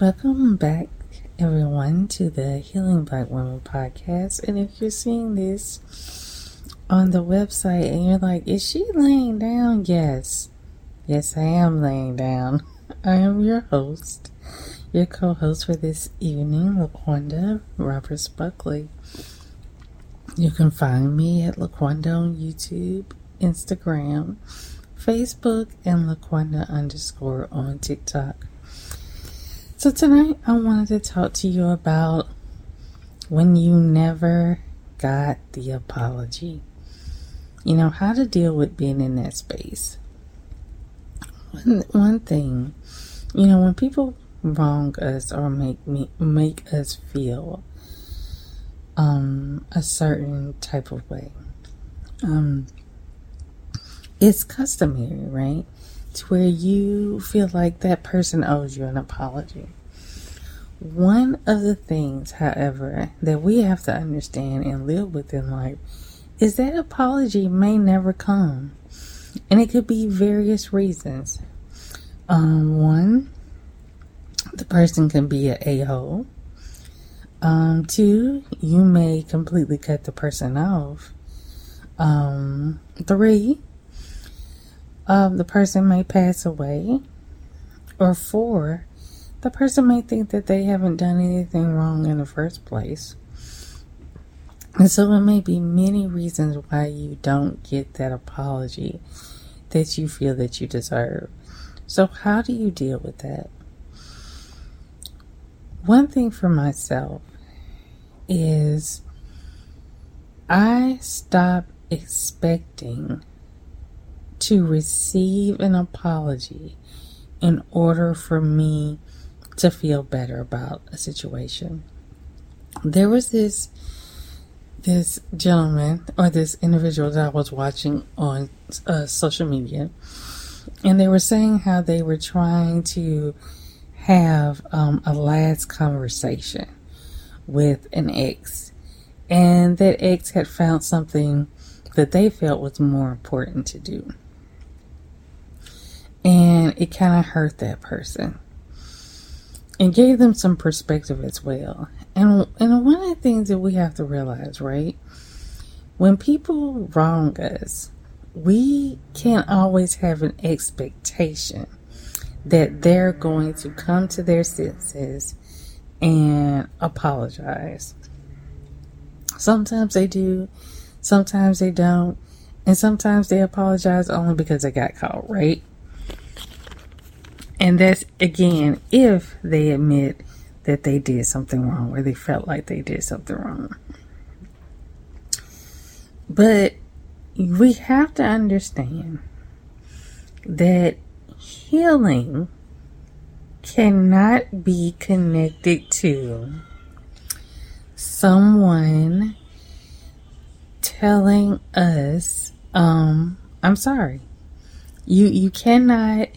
Welcome back, everyone, to the Healing Black Women podcast. And if you're seeing this on the website and you're like, is she laying down? Yes. Yes, I am laying down. I am your host, your co host for this evening, Laqwanda Roberts Buckley. You can find me at Laqwanda on YouTube, Instagram, Facebook, and Laqwanda underscore on TikTok. So tonight I wanted to talk to you about when you never got the apology. You know, how to deal with being in that space. One, one thing, you know, when people wrong us or make me make us feel um a certain type of way. Um it's customary, right? To where you feel like that person owes you an apology. One of the things, however, that we have to understand and live with in life is that apology may never come. And it could be various reasons. Um, one, the person can be an a hole. Um, two, you may completely cut the person off. Um, three, um, the person may pass away. Or four, the person may think that they haven't done anything wrong in the first place. And so it may be many reasons why you don't get that apology that you feel that you deserve. So how do you deal with that? One thing for myself is I stop expecting to receive an apology in order for me to feel better about a situation. There was this this gentleman or this individual that I was watching on uh, social media, and they were saying how they were trying to have um, a last conversation with an ex, and that ex had found something that they felt was more important to do and it kind of hurt that person and gave them some perspective as well. And and one of the things that we have to realize, right? When people wrong us, we can't always have an expectation that they're going to come to their senses and apologize. Sometimes they do, sometimes they don't, and sometimes they apologize only because they got caught, right? And that's again if they admit that they did something wrong or they felt like they did something wrong. But we have to understand that healing cannot be connected to someone telling us um I'm sorry. You you cannot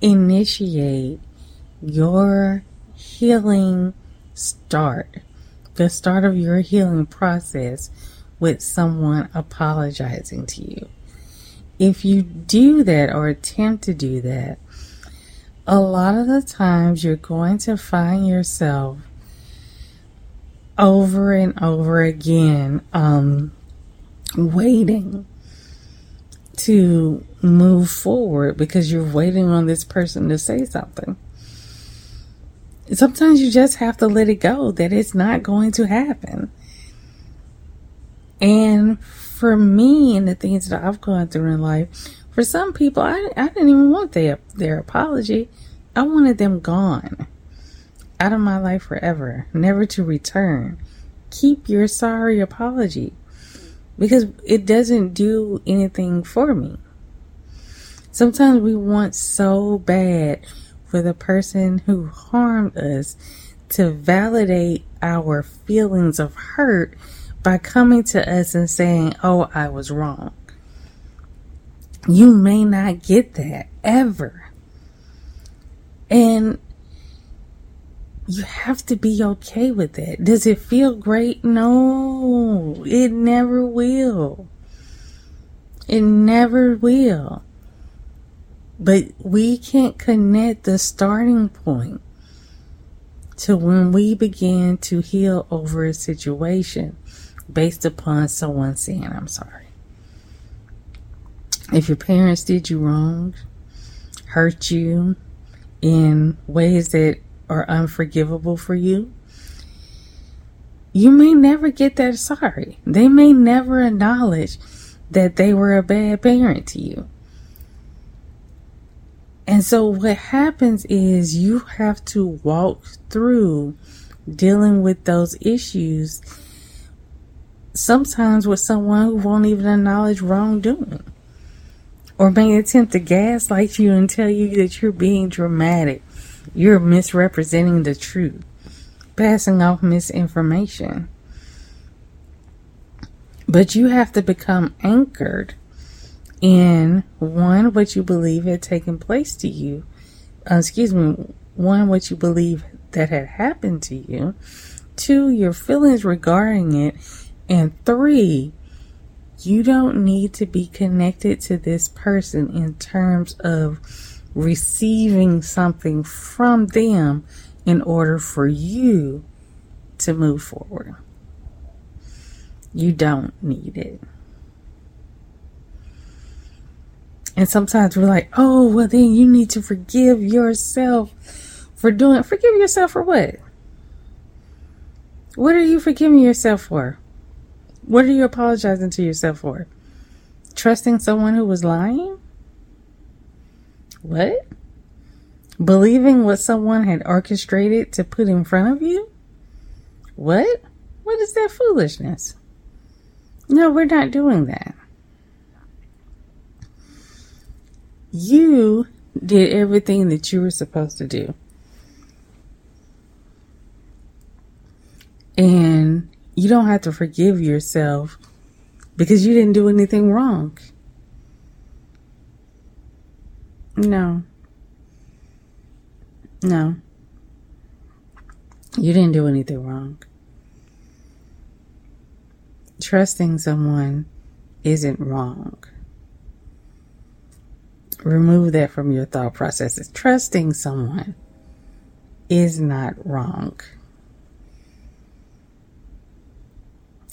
initiate your healing start, the start of your healing process with someone apologizing to you. If you do that or attempt to do that, a lot of the times you're going to find yourself over and over again um, waiting to move forward because you're waiting on this person to say something. Sometimes you just have to let it go that it's not going to happen. And for me and the things that I've gone through in life, for some people, I, I didn't even want their, their apology. I wanted them gone out of my life forever, never to return. Keep your sorry apology because it doesn't do anything for me. Sometimes we want so bad for the person who harmed us to validate our feelings of hurt by coming to us and saying, Oh, I was wrong. You may not get that ever. And you have to be okay with that. Does it feel great? No, it never will. It never will. But we can't connect the starting point to when we begin to heal over a situation based upon someone saying, I'm sorry. If your parents did you wrong, hurt you in ways that are unforgivable for you, you may never get that sorry. They may never acknowledge that they were a bad parent to you. And so what happens is you have to walk through dealing with those issues sometimes with someone who won't even acknowledge wrongdoing or may attempt to gaslight you and tell you that you're being dramatic. You're misrepresenting the truth, passing off misinformation. But you have to become anchored in one, what you believe had taken place to you. Uh, excuse me, one, what you believe that had happened to you. Two, your feelings regarding it. And three, you don't need to be connected to this person in terms of receiving something from them in order for you to move forward. You don't need it. And sometimes we're like, oh, well, then you need to forgive yourself for doing, forgive yourself for what? What are you forgiving yourself for? What are you apologizing to yourself for? Trusting someone who was lying? What? Believing what someone had orchestrated to put in front of you? What? What is that foolishness? No, we're not doing that. You did everything that you were supposed to do. And you don't have to forgive yourself because you didn't do anything wrong. No. No. You didn't do anything wrong. Trusting someone isn't wrong. Remove that from your thought processes. Trusting someone is not wrong.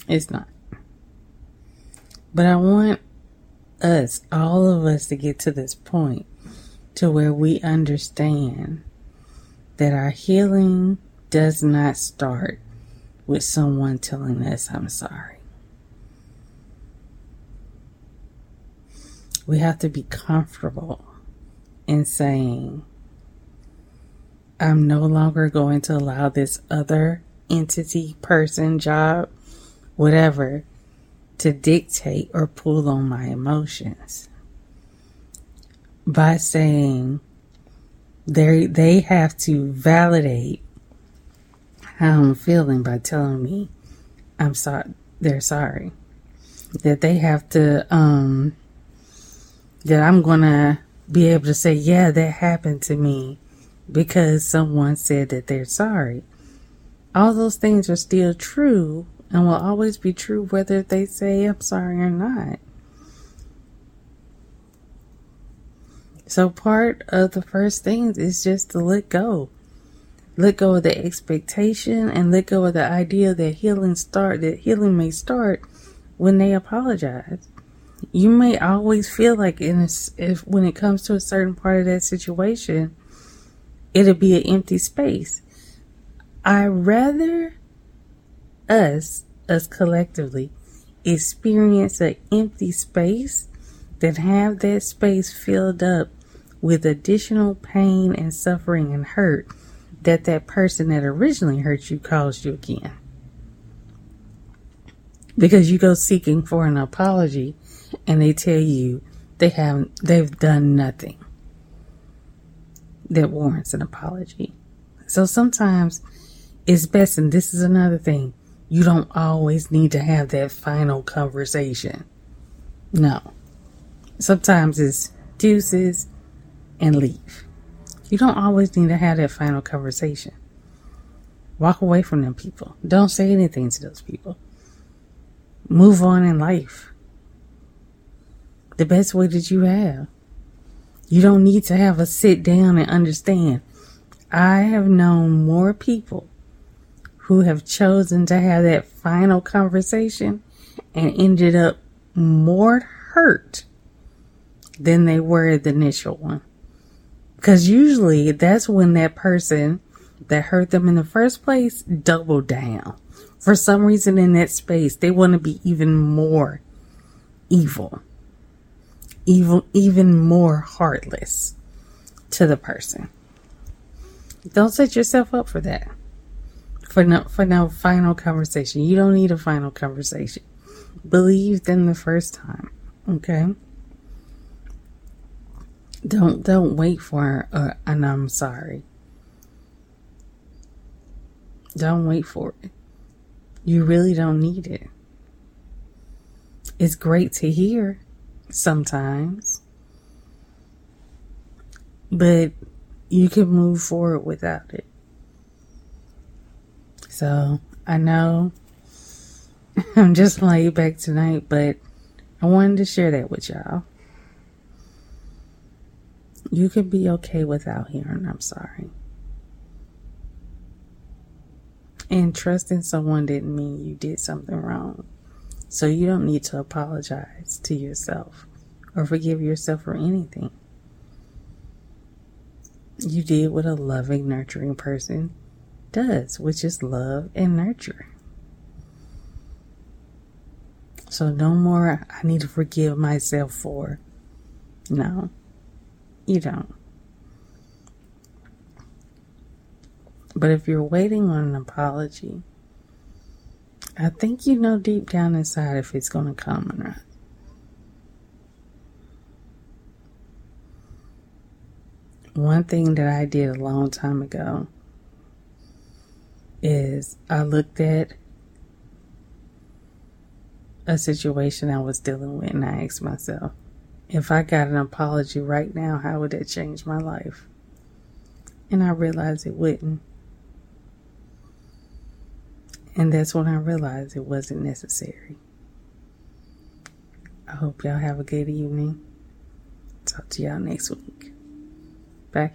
It's not. But I want us, all of us, to get to this point to where we understand that our healing does not start with someone telling us, I'm sorry. We have to be comfortable in saying, I'm no longer going to allow this other entity, person, job, whatever, to dictate or pull on my emotions. By saying they they have to validate how I'm feeling by telling me I'm sorry they're sorry. That they have to um that I'm gonna be able to say, yeah, that happened to me because someone said that they're sorry. All those things are still true and will always be true whether they say I'm sorry or not. So part of the first things is just to let go. Let go of the expectation and let go of the idea that healing start that healing may start when they apologize. You may always feel like in a, if when it comes to a certain part of that situation, it'll be an empty space. I rather us, us collectively, experience an empty space than have that space filled up with additional pain and suffering and hurt that that person that originally hurt you caused you again. Because you go seeking for an apology and they tell you they haven't they've done nothing that warrants an apology. So sometimes it's best and this is another thing you don't always need to have that final conversation. No. Sometimes it's deuces and leave. You don't always need to have that final conversation. Walk away from them people. Don't say anything to those people. Move on in life. The best way that you have. You don't need to have a sit down and understand. I have known more people who have chosen to have that final conversation and ended up more hurt than they were the initial one. Because usually that's when that person that hurt them in the first place double down. For some reason in that space, they want to be even more evil, evil, even more heartless to the person. Don't set yourself up for that. For no, for no final conversation. You don't need a final conversation. Believe them the first time. Okay. Don't don't wait for a, and I'm sorry. Don't wait for it. You really don't need it. It's great to hear sometimes, but you can move forward without it. So I know I'm just laid back tonight, but I wanted to share that with y'all. You can be okay without hearing I'm sorry. And trusting someone didn't mean you did something wrong. So you don't need to apologize to yourself or forgive yourself for anything. You did what a loving, nurturing person does, which is love and nurture. So no more, I need to forgive myself for. No, you don't. But if you're waiting on an apology, I think you know deep down inside if it's going to come or not. One thing that I did a long time ago is I looked at a situation I was dealing with and I asked myself, if I got an apology right now, how would that change my life? And I realized it wouldn't. And that's when I realized it wasn't necessary. I hope y'all have a good evening. Talk to y'all next week. Bye.